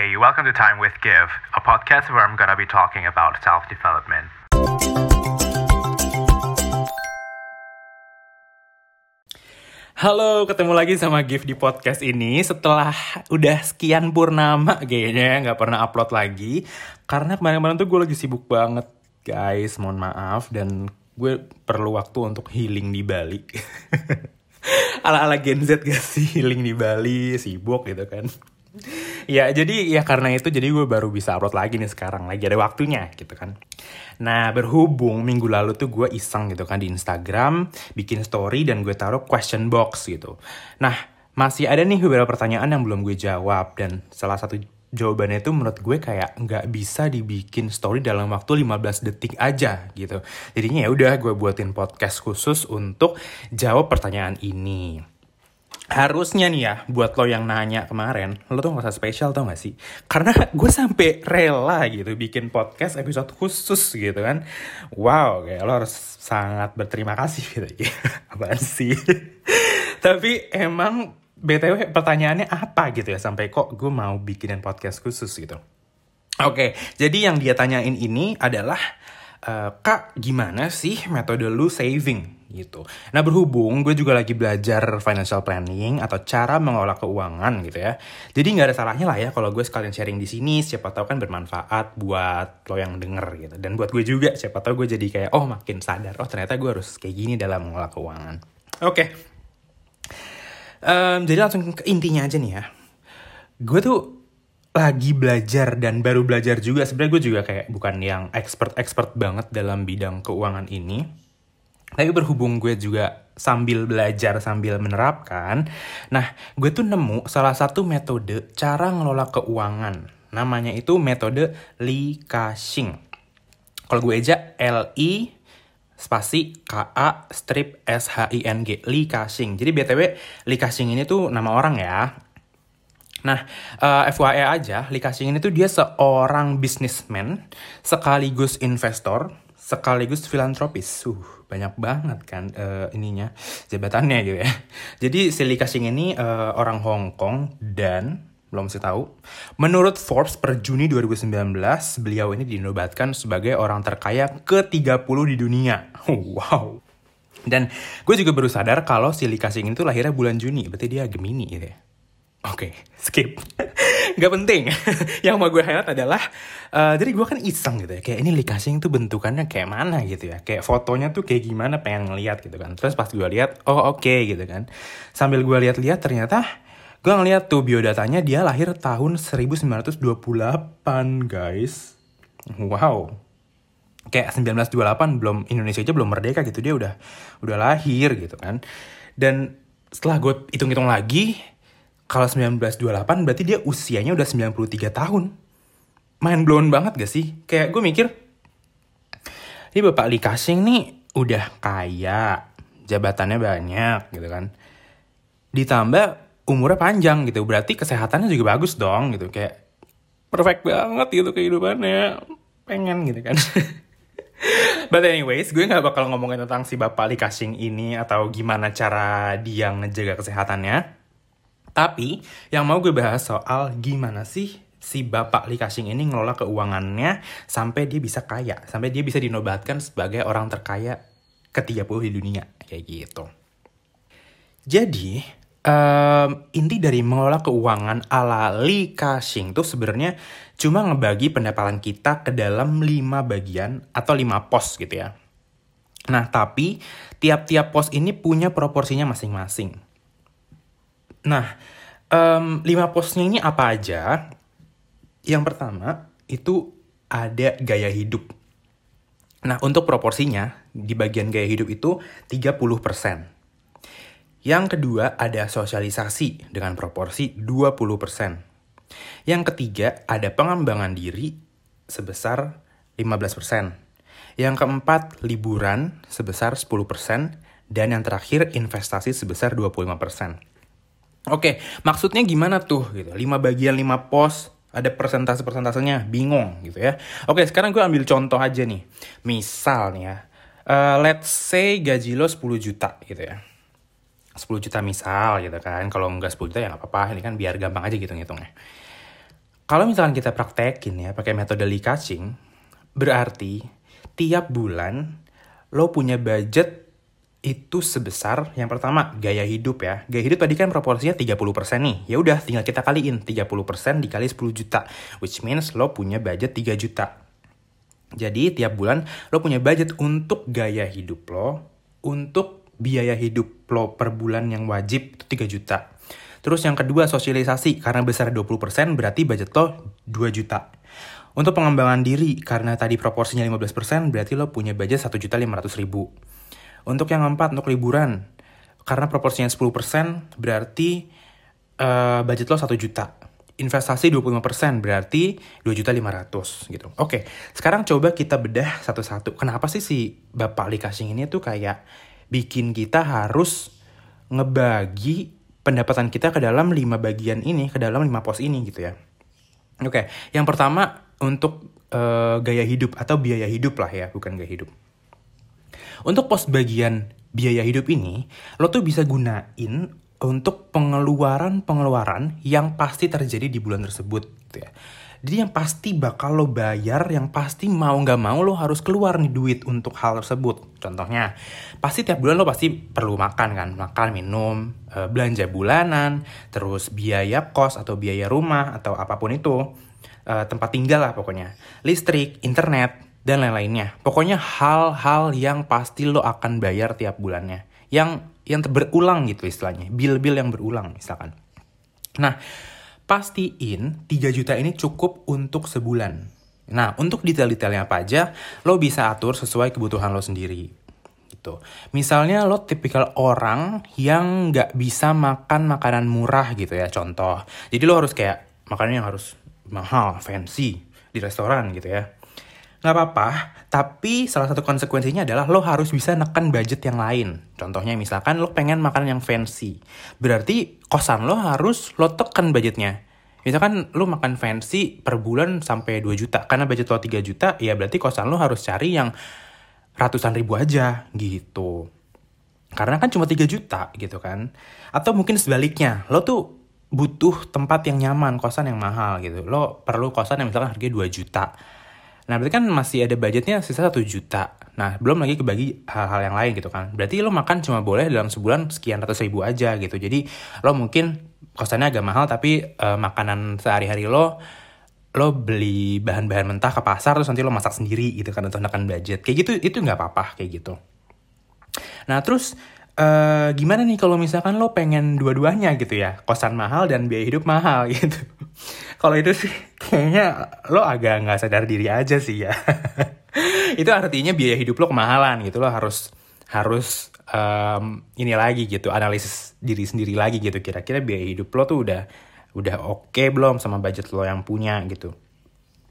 Hey, welcome to Time with Give, a podcast where I'm gonna be talking about self development. Halo, ketemu lagi sama Gift di podcast ini setelah udah sekian purnama kayaknya nggak pernah upload lagi karena kemarin-kemarin tuh gue lagi sibuk banget guys, mohon maaf dan gue perlu waktu untuk healing di Bali. Ala-ala Gen Z gak sih healing di Bali, sibuk gitu kan. Ya jadi ya karena itu jadi gue baru bisa upload lagi nih sekarang lagi ada waktunya gitu kan. Nah berhubung minggu lalu tuh gue iseng gitu kan di Instagram bikin story dan gue taruh question box gitu. Nah masih ada nih beberapa pertanyaan yang belum gue jawab dan salah satu jawabannya itu menurut gue kayak nggak bisa dibikin story dalam waktu 15 detik aja gitu. Jadinya ya udah gue buatin podcast khusus untuk jawab pertanyaan ini harusnya nih ya buat lo yang nanya kemarin lo tuh usah spesial tau gak sih? Karena gue sampai rela gitu bikin podcast episode khusus gitu kan. Wow kayak lo harus sangat berterima kasih gitu. Apaan sih? Tapi emang btw pertanyaannya apa gitu ya sampai kok gue mau bikinin podcast khusus gitu. Oke jadi yang dia tanyain ini adalah uh, kak gimana sih metode lu saving gitu. Nah berhubung gue juga lagi belajar financial planning atau cara mengelola keuangan gitu ya. Jadi nggak ada salahnya lah ya kalau gue sekalian sharing di sini. Siapa tahu kan bermanfaat buat lo yang denger gitu. Dan buat gue juga siapa tahu gue jadi kayak oh makin sadar oh ternyata gue harus kayak gini dalam mengelola keuangan. Oke. Okay. Um, jadi langsung ke intinya aja nih ya. Gue tuh lagi belajar dan baru belajar juga sebenarnya gue juga kayak bukan yang expert expert banget dalam bidang keuangan ini tapi berhubung gue juga sambil belajar sambil menerapkan, nah gue tuh nemu salah satu metode cara ngelola keuangan. Namanya itu metode Li Ka-shing. Kalau gue aja L I spasi K A strip S H I N G Li Ka-shing. Jadi btw Li Ka-shing ini tuh nama orang ya. Nah, uh, eh, FYI aja, Li Ka-shing ini tuh dia seorang businessman sekaligus investor sekaligus filantropis. Uh, banyak banget kan uh, ininya jabatannya gitu ya. Jadi Kashing ini uh, orang Hong Kong dan belum sih tahu. Menurut Forbes per Juni 2019, beliau ini dinobatkan sebagai orang terkaya ke-30 di dunia. Wow. Dan gue juga baru sadar kalau Kashing itu lahirnya bulan Juni, berarti dia Gemini gitu ya. Oke, okay, skip. Gak penting. yang mau gue highlight adalah, uh, jadi gue kan iseng gitu ya. Kayak ini Likasing tuh bentukannya kayak mana gitu ya. Kayak fotonya tuh kayak gimana pengen ngeliat gitu kan. Terus pas gue lihat, oh oke okay, gitu kan. Sambil gue lihat-lihat ternyata gue ngeliat tuh biodatanya dia lahir tahun 1928 guys. Wow. Kayak 1928 belum Indonesia aja belum merdeka gitu dia udah udah lahir gitu kan. Dan setelah gue hitung-hitung lagi, kalau 1928 berarti dia usianya udah 93 tahun. Main blown banget gak sih? Kayak gue mikir, ini Bapak Lee Kasing nih udah kaya, jabatannya banyak gitu kan. Ditambah umurnya panjang gitu, berarti kesehatannya juga bagus dong gitu. Kayak perfect banget gitu kehidupannya. Pengen gitu kan. But anyways, gue gak bakal ngomongin tentang si Bapak Lee Kasing ini atau gimana cara dia ngejaga kesehatannya. Tapi yang mau gue bahas soal gimana sih si Bapak Lee Ka-shing ini ngelola keuangannya sampai dia bisa kaya, sampai dia bisa dinobatkan sebagai orang terkaya ke-30 di dunia, kayak gitu. Jadi, um, inti dari mengelola keuangan ala Lee Ka-shing tuh sebenarnya cuma ngebagi pendapatan kita ke dalam 5 bagian atau 5 pos gitu ya. Nah, tapi tiap-tiap pos ini punya proporsinya masing-masing. Nah, um, lima posnya ini apa aja? Yang pertama itu ada gaya hidup. Nah, untuk proporsinya di bagian gaya hidup itu 30%. Yang kedua ada sosialisasi dengan proporsi 20%. Yang ketiga ada pengembangan diri sebesar 15%. Yang keempat liburan sebesar 10%. Dan yang terakhir investasi sebesar 25%. Oke, maksudnya gimana tuh gitu? 5 bagian 5 pos ada persentase-persentasenya bingung gitu ya. Oke, sekarang gue ambil contoh aja nih. Misal nih ya, uh, let's say gaji lo 10 juta gitu ya. 10 juta misal gitu kan. Kalau enggak 10 juta ya nggak apa-apa. Ini kan biar gampang aja gitu ngitungnya. kalau misalkan kita praktekin ya pakai metode Likaching, berarti tiap bulan lo punya budget itu sebesar yang pertama gaya hidup ya. Gaya hidup tadi kan proporsinya 30% nih. Ya udah tinggal kita kaliin 30% dikali 10 juta, which means lo punya budget 3 juta. Jadi tiap bulan lo punya budget untuk gaya hidup lo, untuk biaya hidup lo per bulan yang wajib itu 3 juta. Terus yang kedua sosialisasi karena besar 20% berarti budget lo 2 juta. Untuk pengembangan diri karena tadi proporsinya 15% berarti lo punya budget 1 juta 500 ribu. Untuk yang keempat untuk liburan karena proporsinya 10% berarti uh, budget lo 1 juta. Investasi 25% berarti 2 juta 500 gitu. Oke, sekarang coba kita bedah satu-satu. Kenapa sih si Bapak Likasing ini tuh kayak bikin kita harus ngebagi pendapatan kita ke dalam lima bagian ini, ke dalam lima pos ini gitu ya. Oke, yang pertama untuk uh, gaya hidup atau biaya hidup lah ya, bukan gaya hidup. Untuk pos bagian biaya hidup ini, lo tuh bisa gunain untuk pengeluaran-pengeluaran yang pasti terjadi di bulan tersebut gitu ya. Jadi yang pasti bakal lo bayar, yang pasti mau nggak mau lo harus keluar nih duit untuk hal tersebut. Contohnya, pasti tiap bulan lo pasti perlu makan kan, makan, minum, e, belanja bulanan, terus biaya kos atau biaya rumah atau apa pun itu, e, tempat tinggal lah pokoknya, listrik, internet, dan lain-lainnya. Pokoknya hal-hal yang pasti lo akan bayar tiap bulannya. Yang yang berulang gitu istilahnya, bill-bill yang berulang misalkan. Nah, pastiin 3 juta ini cukup untuk sebulan. Nah, untuk detail-detailnya apa aja, lo bisa atur sesuai kebutuhan lo sendiri. Gitu. Misalnya lo tipikal orang yang nggak bisa makan makanan murah gitu ya, contoh. Jadi lo harus kayak makanan yang harus mahal, fancy di restoran gitu ya. Nggak apa-apa, tapi salah satu konsekuensinya adalah lo harus bisa neken budget yang lain. Contohnya misalkan lo pengen makanan yang fancy. Berarti kosan lo harus lo tekan budgetnya. Misalkan lo makan fancy per bulan sampai 2 juta. Karena budget lo 3 juta, ya berarti kosan lo harus cari yang ratusan ribu aja gitu. Karena kan cuma 3 juta gitu kan. Atau mungkin sebaliknya, lo tuh butuh tempat yang nyaman, kosan yang mahal gitu. Lo perlu kosan yang misalkan harganya 2 juta. Nah berarti kan masih ada budgetnya sisa 1 juta. Nah, belum lagi kebagi hal-hal yang lain gitu kan. Berarti lo makan cuma boleh dalam sebulan sekian ratus ribu aja gitu. Jadi lo mungkin kosannya agak mahal tapi uh, makanan sehari-hari lo lo beli bahan-bahan mentah ke pasar terus nanti lo masak sendiri gitu kan untuk menekan budget. Kayak gitu itu nggak apa-apa kayak gitu. Nah, terus uh, gimana nih kalau misalkan lo pengen dua-duanya gitu ya kosan mahal dan biaya hidup mahal gitu kalau itu sih kayaknya lo agak nggak sadar diri aja sih ya. Itu artinya biaya hidup lo kemahalan gitu lo harus harus um, ini lagi gitu analisis diri sendiri lagi gitu. Kira-kira biaya hidup lo tuh udah udah oke okay belum sama budget lo yang punya gitu.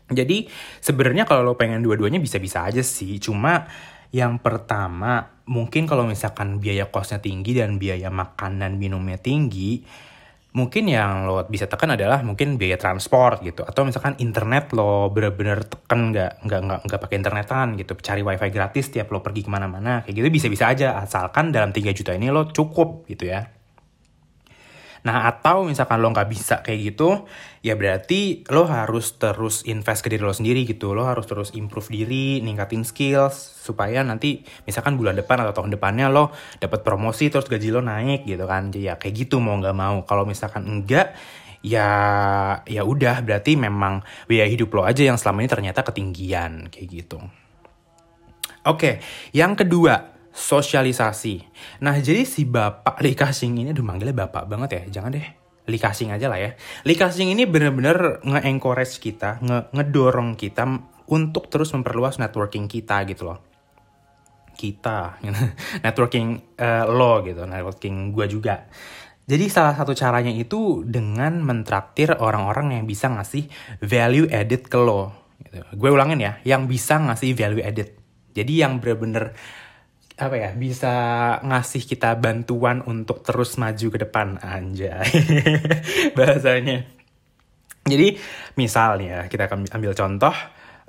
Jadi sebenarnya kalau lo pengen dua-duanya bisa-bisa aja sih. Cuma yang pertama mungkin kalau misalkan biaya kosnya tinggi dan biaya makan dan minumnya tinggi mungkin yang lo bisa tekan adalah mungkin biaya transport gitu. Atau misalkan internet lo bener-bener tekan nggak nggak nggak nggak pakai internetan gitu. Cari wifi gratis tiap lo pergi ke mana-mana. Kayak gitu bisa-bisa aja. Asalkan dalam 3 juta ini lo cukup gitu ya Nah atau misalkan lo nggak bisa kayak gitu, ya berarti lo harus terus invest ke diri lo sendiri gitu. Lo harus terus improve diri, ningkatin skills supaya nanti misalkan bulan depan atau tahun depannya lo dapat promosi terus gaji lo naik gitu kan. Jadi ya kayak gitu mau nggak mau. Kalau misalkan enggak, ya ya udah berarti memang biaya hidup lo aja yang selama ini ternyata ketinggian kayak gitu. Oke, yang kedua sosialisasi. Nah, jadi si Bapak Likasing ini, aduh manggilnya Bapak banget ya, jangan deh. Likasing aja lah ya. Likasing ini bener-bener nge-encourage kita, nge ngedorong kita untuk terus memperluas networking kita gitu loh. Kita, networking uh, lo gitu, networking gue juga. Jadi salah satu caranya itu dengan mentraktir orang-orang yang bisa ngasih value added ke lo. Gitu. Gue ulangin ya, yang bisa ngasih value added. Jadi yang bener-bener apa ya bisa ngasih kita bantuan untuk terus maju ke depan. Anjay. Bahasanya. Jadi misalnya kita akan ambil contoh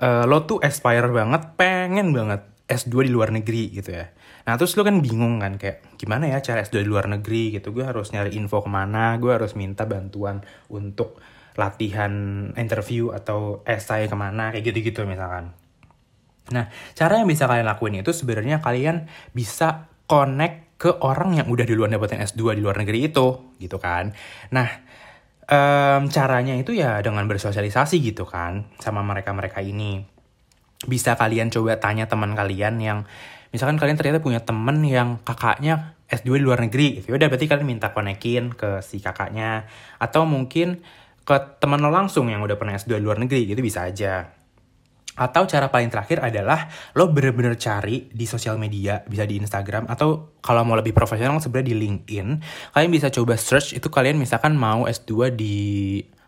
uh, lo tuh aspire banget pengen banget S2 di luar negeri gitu ya. Nah terus lo kan bingung kan kayak gimana ya cara S2 di luar negeri gitu? Gue harus nyari info ke mana? Gue harus minta bantuan untuk latihan interview atau esai ke mana? Kayak gitu-gitu misalkan. Nah, cara yang bisa kalian lakuin itu sebenarnya kalian bisa connect ke orang yang udah duluan dapetin S2 di luar negeri itu, gitu kan. Nah, um, caranya itu ya dengan bersosialisasi gitu kan, sama mereka-mereka ini. Bisa kalian coba tanya teman kalian yang, misalkan kalian ternyata punya temen yang kakaknya S2 di luar negeri gitu. Udah berarti kalian minta konekin ke si kakaknya. Atau mungkin ke teman lo langsung yang udah pernah S2 di luar negeri gitu bisa aja. Atau cara paling terakhir adalah lo bener-bener cari di sosial media, bisa di Instagram, atau kalau mau lebih profesional sebenarnya di LinkedIn. Kalian bisa coba search, itu kalian misalkan mau S2 di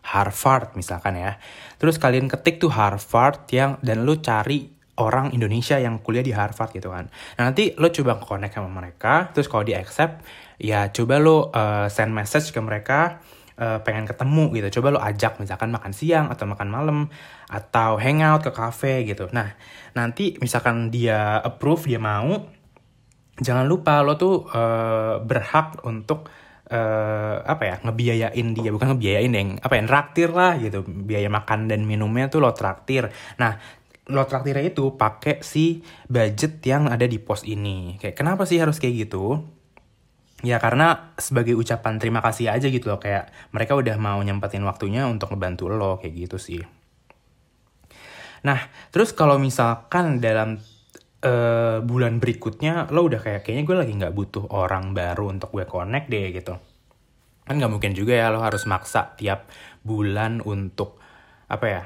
Harvard misalkan ya. Terus kalian ketik tuh Harvard yang, dan lo cari orang Indonesia yang kuliah di Harvard gitu kan. Nah nanti lo coba connect sama mereka, terus kalau di accept, ya coba lo uh, send message ke mereka, uh, pengen ketemu gitu. Coba lo ajak misalkan makan siang atau makan malam, atau hangout ke cafe gitu. Nah nanti misalkan dia approve, dia mau, jangan lupa lo tuh uh, berhak untuk uh, apa ya ngebiayain dia bukan ngebiayain yang apa ya traktir lah gitu biaya makan dan minumnya tuh lo traktir nah lo traktirnya itu pakai si budget yang ada di pos ini. Kayak kenapa sih harus kayak gitu? Ya karena sebagai ucapan terima kasih aja gitu loh kayak mereka udah mau nyempetin waktunya untuk ngebantu lo kayak gitu sih. Nah, terus kalau misalkan dalam uh, bulan berikutnya lo udah kayak kayaknya gue lagi nggak butuh orang baru untuk gue connect deh gitu. Kan nggak mungkin juga ya lo harus maksa tiap bulan untuk apa ya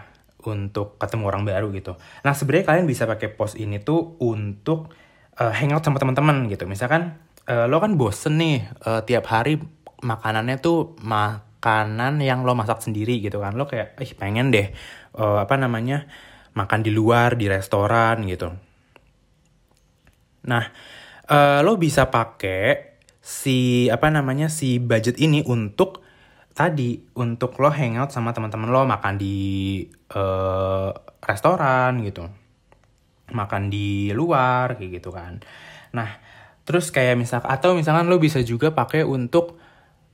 untuk ketemu orang baru gitu. Nah sebenarnya kalian bisa pakai post ini tuh untuk uh, hangout sama teman-teman gitu. Misalkan uh, lo kan bosen nih uh, tiap hari makanannya tuh makanan yang lo masak sendiri gitu kan. Lo kayak, ih pengen deh uh, apa namanya makan di luar di restoran gitu. Nah uh, lo bisa pakai si apa namanya si budget ini untuk tadi untuk lo hangout sama teman-teman lo makan di uh, restoran gitu makan di luar kayak gitu kan nah terus kayak misal atau misalkan lo bisa juga pakai untuk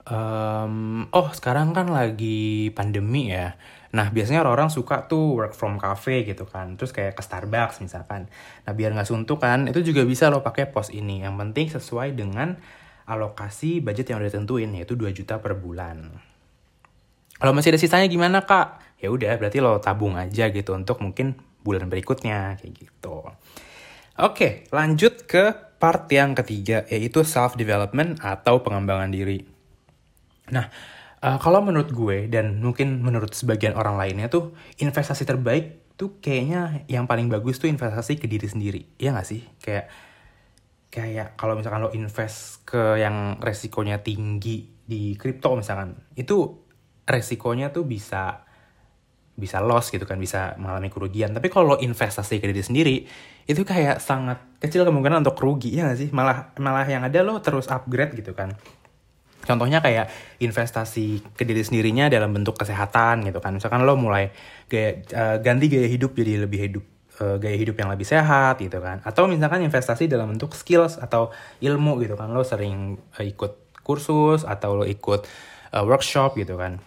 um, oh sekarang kan lagi pandemi ya. Nah biasanya orang-orang suka tuh work from cafe gitu kan. Terus kayak ke Starbucks misalkan. Nah biar nggak suntuk kan itu juga bisa lo pakai pos ini. Yang penting sesuai dengan alokasi budget yang udah tentuin yaitu 2 juta per bulan. Kalau masih ada sisanya gimana kak? Ya udah berarti lo tabung aja gitu untuk mungkin bulan berikutnya kayak gitu. Oke, lanjut ke part yang ketiga yaitu self development atau pengembangan diri. Nah, uh, kalau menurut gue dan mungkin menurut sebagian orang lainnya tuh investasi terbaik tuh kayaknya yang paling bagus tuh investasi ke diri sendiri. Iya gak sih? Kayak kayak kalau misalkan lo invest ke yang resikonya tinggi di kripto misalkan, itu resikonya tuh bisa bisa loss gitu kan bisa mengalami kerugian. Tapi kalau investasi ke diri sendiri itu kayak sangat kecil kemungkinan untuk rugi ya gak sih? Malah malah yang ada lo terus upgrade gitu kan. Contohnya kayak investasi ke diri sendirinya dalam bentuk kesehatan gitu kan. Misalkan lo mulai gaya, uh, ganti gaya hidup jadi lebih hidup uh, gaya hidup yang lebih sehat gitu kan. Atau misalkan investasi dalam bentuk skills atau ilmu gitu kan. Lo sering uh, ikut kursus atau lo ikut uh, workshop gitu kan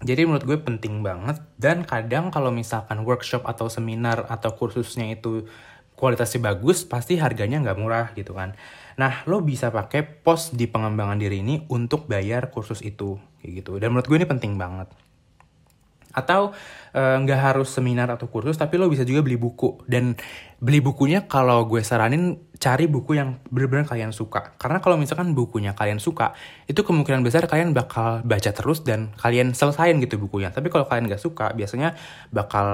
jadi menurut gue penting banget dan kadang kalau misalkan workshop atau seminar atau kursusnya itu kualitasnya bagus pasti harganya nggak murah gitu kan. Nah lo bisa pakai pos di pengembangan diri ini untuk bayar kursus itu kayak gitu. Dan menurut gue ini penting banget. Atau eh, nggak uh, harus seminar atau kursus, tapi lo bisa juga beli buku. Dan beli bukunya kalau gue saranin cari buku yang benar-benar kalian suka. Karena kalau misalkan bukunya kalian suka, itu kemungkinan besar kalian bakal baca terus dan kalian selesain gitu bukunya. Tapi kalau kalian gak suka, biasanya bakal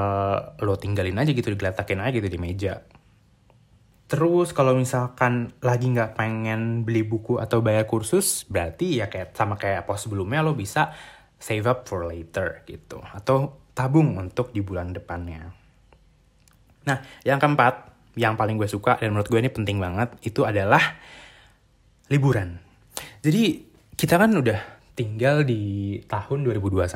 lo tinggalin aja gitu, digeletakin aja gitu di meja. Terus kalau misalkan lagi nggak pengen beli buku atau bayar kursus, berarti ya kayak sama kayak pos sebelumnya lo bisa save up for later gitu atau tabung untuk di bulan depannya. Nah, yang keempat, yang paling gue suka dan menurut gue ini penting banget itu adalah liburan. Jadi kita kan udah tinggal di tahun 2021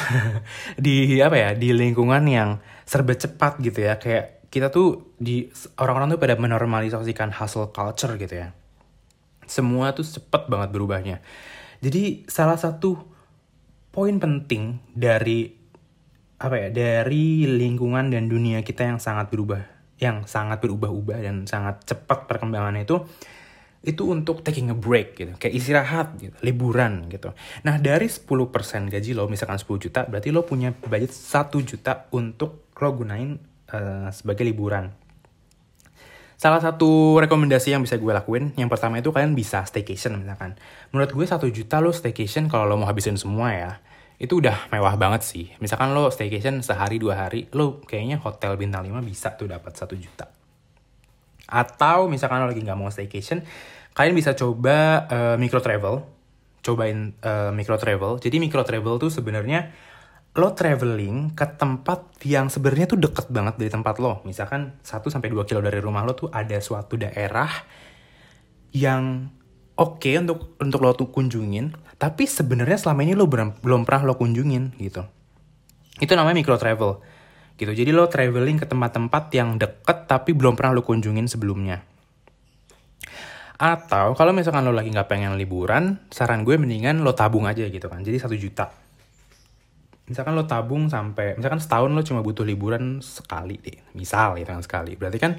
di apa ya di lingkungan yang serba cepat gitu ya kayak kita tuh di orang-orang tuh pada menormalisasikan hustle culture gitu ya semua tuh cepet banget berubahnya jadi salah satu poin penting dari apa ya dari lingkungan dan dunia kita yang sangat berubah yang sangat berubah-ubah dan sangat cepat perkembangannya itu itu untuk taking a break gitu kayak istirahat gitu liburan gitu. Nah dari 10% gaji lo misalkan 10 juta berarti lo punya budget 1 juta untuk lo gunain uh, sebagai liburan salah satu rekomendasi yang bisa gue lakuin yang pertama itu kalian bisa staycation misalkan menurut gue 1 juta lo staycation kalau lo mau habisin semua ya itu udah mewah banget sih. Misalkan lo staycation sehari dua hari, lo kayaknya hotel bintang 5 bisa tuh dapat satu juta. Atau misalkan lo lagi nggak mau staycation, kalian bisa coba uh, micro travel, cobain uh, micro travel. Jadi micro travel tuh sebenarnya lo traveling ke tempat yang sebenarnya tuh deket banget dari tempat lo. Misalkan 1 sampai 2 kilo dari rumah lo tuh ada suatu daerah yang oke okay untuk untuk lo tuh kunjungin, tapi sebenarnya selama ini lo belum belum pernah lo kunjungin gitu. Itu namanya micro travel. Gitu. Jadi lo traveling ke tempat-tempat yang deket tapi belum pernah lo kunjungin sebelumnya. Atau kalau misalkan lo lagi nggak pengen liburan, saran gue mendingan lo tabung aja gitu kan. Jadi satu juta. Misalkan lo tabung sampai, misalkan setahun lo cuma butuh liburan sekali deh. Misal gitu kan sekali. Berarti kan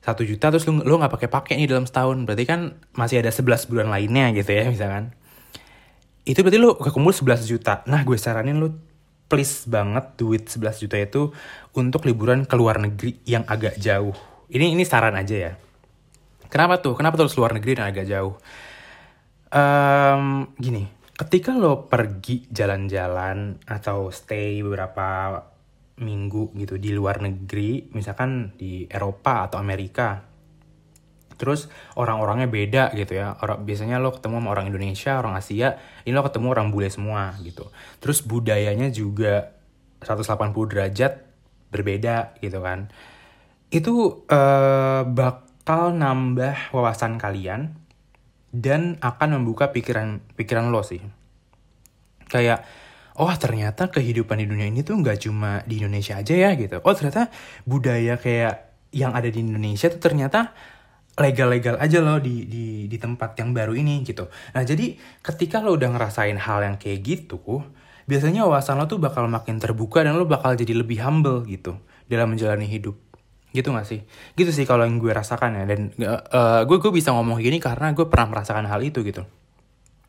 satu juta terus lu lu nggak pakai pakai nih dalam setahun. Berarti kan masih ada 11 bulan lainnya gitu ya misalkan. Itu berarti lu kekumpul 11 juta. Nah gue saranin lu please banget duit 11 juta itu untuk liburan ke luar negeri yang agak jauh. Ini ini saran aja ya. Kenapa tuh? Kenapa terus luar negeri dan agak jauh? Um, gini ketika lo pergi jalan-jalan atau stay beberapa minggu gitu di luar negeri, misalkan di Eropa atau Amerika. Terus orang-orangnya beda gitu ya. Orang biasanya lo ketemu sama orang Indonesia, orang Asia, ini lo ketemu orang bule semua gitu. Terus budayanya juga 180 derajat berbeda gitu kan. Itu uh, bakal nambah wawasan kalian dan akan membuka pikiran pikiran lo sih. Kayak oh ternyata kehidupan di dunia ini tuh nggak cuma di Indonesia aja ya gitu. Oh ternyata budaya kayak yang ada di Indonesia tuh ternyata legal-legal aja loh di, di, di tempat yang baru ini gitu. Nah jadi ketika lo udah ngerasain hal yang kayak gitu, biasanya wawasan lo tuh bakal makin terbuka dan lo bakal jadi lebih humble gitu dalam menjalani hidup. Gitu gak sih? Gitu sih kalau yang gue rasakan ya. Dan uh, gue, gue bisa ngomong gini karena gue pernah merasakan hal itu gitu.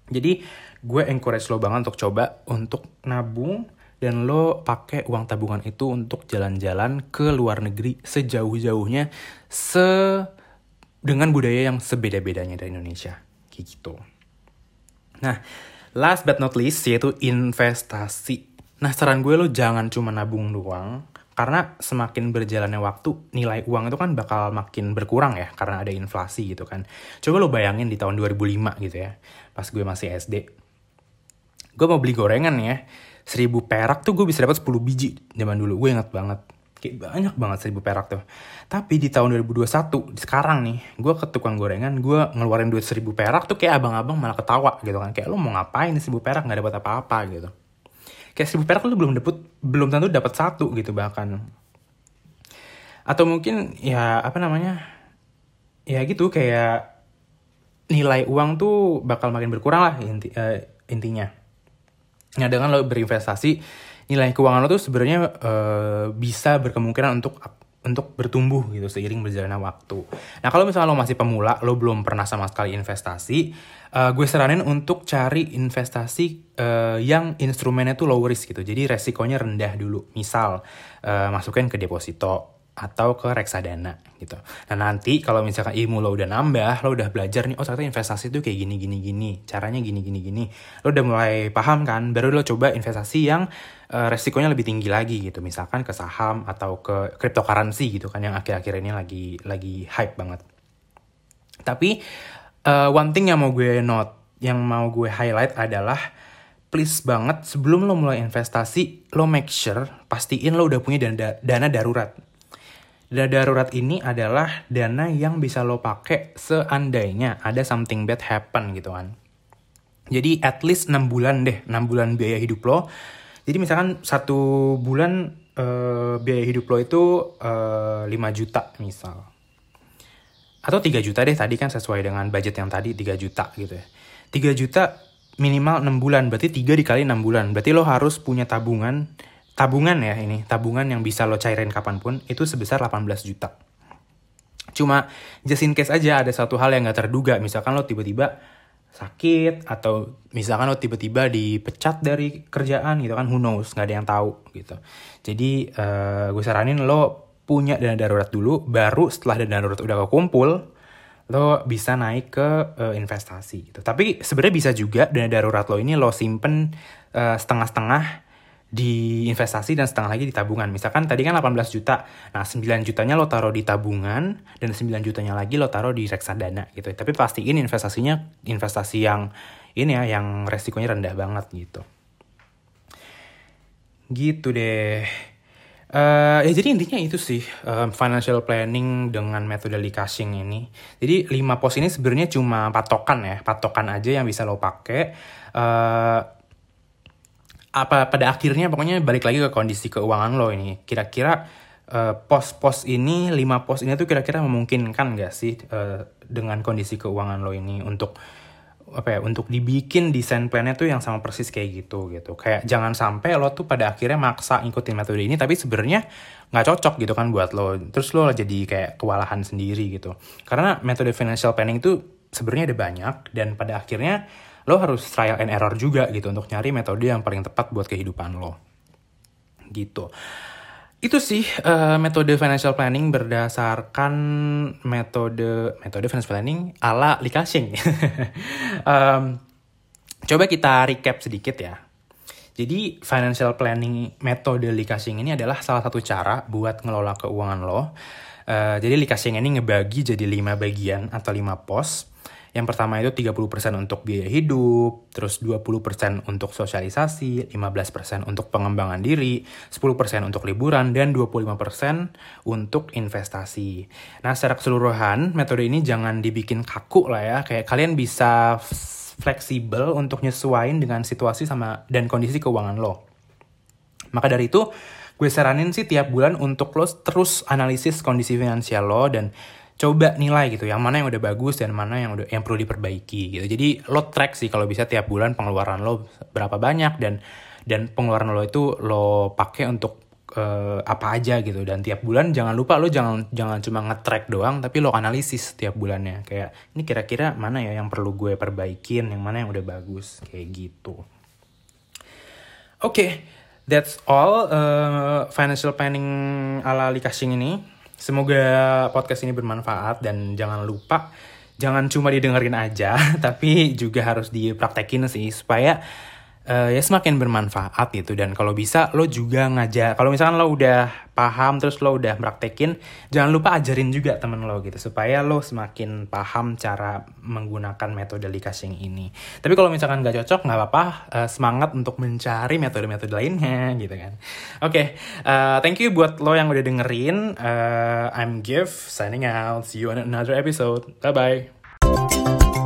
Jadi gue encourage lo banget untuk coba untuk nabung dan lo pakai uang tabungan itu untuk jalan-jalan ke luar negeri sejauh-jauhnya se dengan budaya yang sebeda-bedanya dari Indonesia kayak gitu. Nah, last but not least yaitu investasi. Nah, saran gue lo jangan cuma nabung doang karena semakin berjalannya waktu nilai uang itu kan bakal makin berkurang ya karena ada inflasi gitu kan. Coba lo bayangin di tahun 2005 gitu ya, pas gue masih SD gue mau beli gorengan ya seribu perak tuh gue bisa dapat 10 biji zaman dulu. Gue inget banget. Kayak banyak banget seribu perak tuh. Tapi di tahun 2021 sekarang nih gue ke tukang gorengan gue ngeluarin duit seribu perak tuh kayak abang-abang malah ketawa gitu kan. Kayak lo mau ngapain seribu perak nggak dapat apa-apa gitu kayak seribu perak lo belum dapet belum tentu dapat satu gitu bahkan atau mungkin ya apa namanya ya gitu kayak nilai uang tuh bakal makin berkurang lah inti, uh, intinya Nah dengan lo berinvestasi nilai keuangan lo tuh sebenarnya uh, bisa berkemungkinan untuk untuk bertumbuh gitu seiring berjalannya waktu. Nah kalau misalnya lo masih pemula, lo belum pernah sama sekali investasi, uh, gue saranin untuk cari investasi uh, yang instrumennya tuh low risk gitu. Jadi resikonya rendah dulu. Misal uh, masukin ke deposito atau ke reksadana gitu. Nah nanti kalau misalkan ilmu lo udah nambah, lo udah belajar nih, oh ternyata investasi tuh kayak gini gini gini, caranya gini gini gini. Lo udah mulai paham kan, baru lo coba investasi yang uh, resikonya lebih tinggi lagi gitu, misalkan ke saham atau ke cryptocurrency gitu kan yang akhir-akhir ini lagi lagi hype banget. Tapi uh, one thing yang mau gue note, yang mau gue highlight adalah please banget sebelum lo mulai investasi, lo make sure pastiin lo udah punya dana, dana darurat Dana darurat ini adalah dana yang bisa lo pakai seandainya ada something bad happen gitu kan. Jadi at least 6 bulan deh, 6 bulan biaya hidup lo. Jadi misalkan satu bulan uh, biaya hidup lo itu uh, eh, 5 juta misal. Atau 3 juta deh tadi kan sesuai dengan budget yang tadi 3 juta gitu ya. 3 juta minimal 6 bulan. Berarti 3 dikali 6 bulan. Berarti lo harus punya tabungan, tabungan ya ini, tabungan yang bisa lo cairin kapan pun, itu sebesar 18 juta. Cuma just in case aja ada satu hal yang gak terduga. Misalkan lo tiba-tiba sakit atau misalkan lo tiba-tiba dipecat dari kerjaan gitu kan who knows nggak ada yang tahu gitu jadi uh, gue saranin lo punya dana darurat dulu baru setelah dana darurat udah kekumpul lo bisa naik ke uh, investasi gitu tapi sebenarnya bisa juga dana darurat lo ini lo simpen uh, setengah-setengah di investasi dan setengah lagi di tabungan. Misalkan tadi kan 18 juta. Nah, 9 jutanya lo taruh di tabungan dan 9 jutanya lagi lo taruh di reksadana gitu. Tapi pastiin investasinya investasi yang ini ya yang resikonya rendah banget gitu. Gitu deh. Uh, ya jadi intinya itu sih um, financial planning dengan metode Likasing ini. Jadi 5 pos ini sebenarnya cuma patokan ya, patokan aja yang bisa lo pakai. Uh, apa pada akhirnya pokoknya balik lagi ke kondisi keuangan lo ini. Kira-kira uh, pos-pos ini, lima pos ini tuh kira-kira memungkinkan gak sih uh, dengan kondisi keuangan lo ini untuk apa ya untuk dibikin desain plannya tuh yang sama persis kayak gitu gitu kayak jangan sampai lo tuh pada akhirnya maksa ngikutin metode ini tapi sebenarnya nggak cocok gitu kan buat lo terus lo jadi kayak kewalahan sendiri gitu karena metode financial planning itu sebenarnya ada banyak dan pada akhirnya lo harus trial and error juga gitu untuk nyari metode yang paling tepat buat kehidupan lo. Gitu. Itu sih uh, metode financial planning berdasarkan metode metode financial planning ala Likasing. um, coba kita recap sedikit ya. Jadi financial planning metode Likasing ini adalah salah satu cara buat ngelola keuangan lo. Uh, jadi Likasing ini ngebagi jadi lima bagian atau lima pos yang pertama itu 30% untuk biaya hidup, terus 20% untuk sosialisasi, 15% untuk pengembangan diri, 10% untuk liburan, dan 25% untuk investasi. Nah, secara keseluruhan, metode ini jangan dibikin kaku lah ya. Kayak kalian bisa fleksibel untuk nyesuaiin dengan situasi sama dan kondisi keuangan lo. Maka dari itu, gue saranin sih tiap bulan untuk lo terus analisis kondisi finansial lo dan coba nilai gitu yang mana yang udah bagus dan mana yang udah yang perlu diperbaiki gitu. Jadi lo track sih kalau bisa tiap bulan pengeluaran lo berapa banyak dan dan pengeluaran lo itu lo pakai untuk uh, apa aja gitu. Dan tiap bulan jangan lupa lo jangan jangan cuma nge-track doang tapi lo analisis tiap bulannya. Kayak ini kira-kira mana ya yang perlu gue perbaikin yang mana yang udah bagus? Kayak gitu. Oke okay, that's all uh, financial planning ala Likasing ini Semoga podcast ini bermanfaat dan jangan lupa jangan cuma didengerin aja, tapi juga harus dipraktekin sih supaya uh, ya semakin bermanfaat gitu. Dan kalau bisa lo juga ngajak kalau misalkan lo udah paham terus lo udah praktekin jangan lupa ajarin juga temen lo gitu supaya lo semakin paham cara menggunakan metode likasing ini. Tapi kalau misalkan gak cocok nggak apa-apa uh, semangat untuk mencari metode-metode lainnya gitu kan. Oke okay, uh, eh, thank you buat lo yang udah dengerin. Uh, I'm Giv signing out. See you on another episode. Bye bye